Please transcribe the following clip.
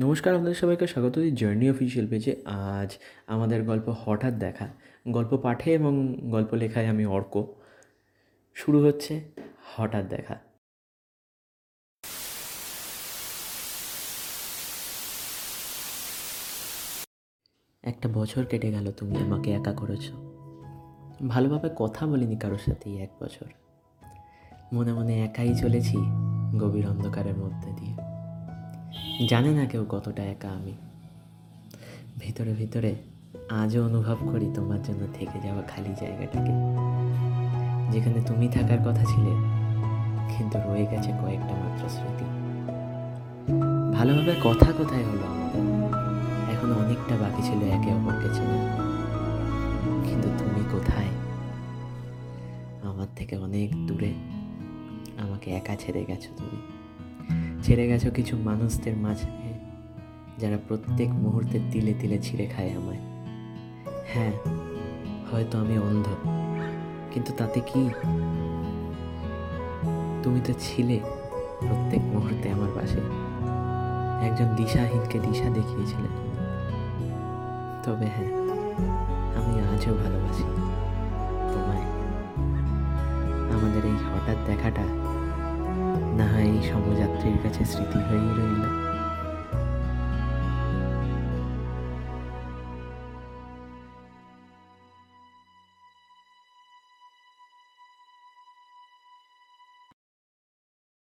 নমস্কার, আপনাদের সবাইকে স্বাগত জার্নি অফিসিয়াল পেজে আজ আমাদের গল্প হঠাৎ দেখা। গল্প পাঠে এবং গল্প লেখায় আমি অর্ক। শুরু হচ্ছে হঠাৎ দেখা। একটা বছর কেটে গেল, তুমি আমাকে একা করেছ। ভালোভাবে কথা বলিনি কারোর সাথে এই এক বছর। মনে মনে একাই চলেছি গভীর অন্ধকারের মধ্যে দিয়ে। জানে না কেউ কতটা একা আমি। ভিতরে ভিতরে আজও অনুভব করি তোমার জন্য থেকে যাওয়া খালি জায়গাটাকে। যেখানে তুমি থাকার কথা ছিলে, কিন্তু রয়ে গেছে কয়েকটা মাত্র স্মৃতি। ভালোভাবে কথা কোথায় হলো আমাদের? এখন অনেকটা বাকি ছিল একে অপরকে চেনা। কিন্তু তুমি কোথায়? আমার থেকে অনেক দূরে। আমাকে একা ছেড়ে গেছো তুমি। ছেড়ে গেছো কিছু মানুষদের মাঝে, যারা প্রত্যেক মুহূর্তে তিলে তিলে ছিঁড়ে খায় আমায়। হ্যাঁ হয়তো আমি অন্ধ, কিন্তু তাতে কি? তুমি তো ছিলে প্রত্যেক মুহূর্তে আমার পাশে। একজন দিশাহীনকে দিশা দেখিয়েছিলে তবে হ্যাঁ আমি আজও ভালোবাসি তোমায়। আমাদের এই হঠাৎ দেখাটা সমযাত্রীর কাছে স্মৃতি হয়ে রইল।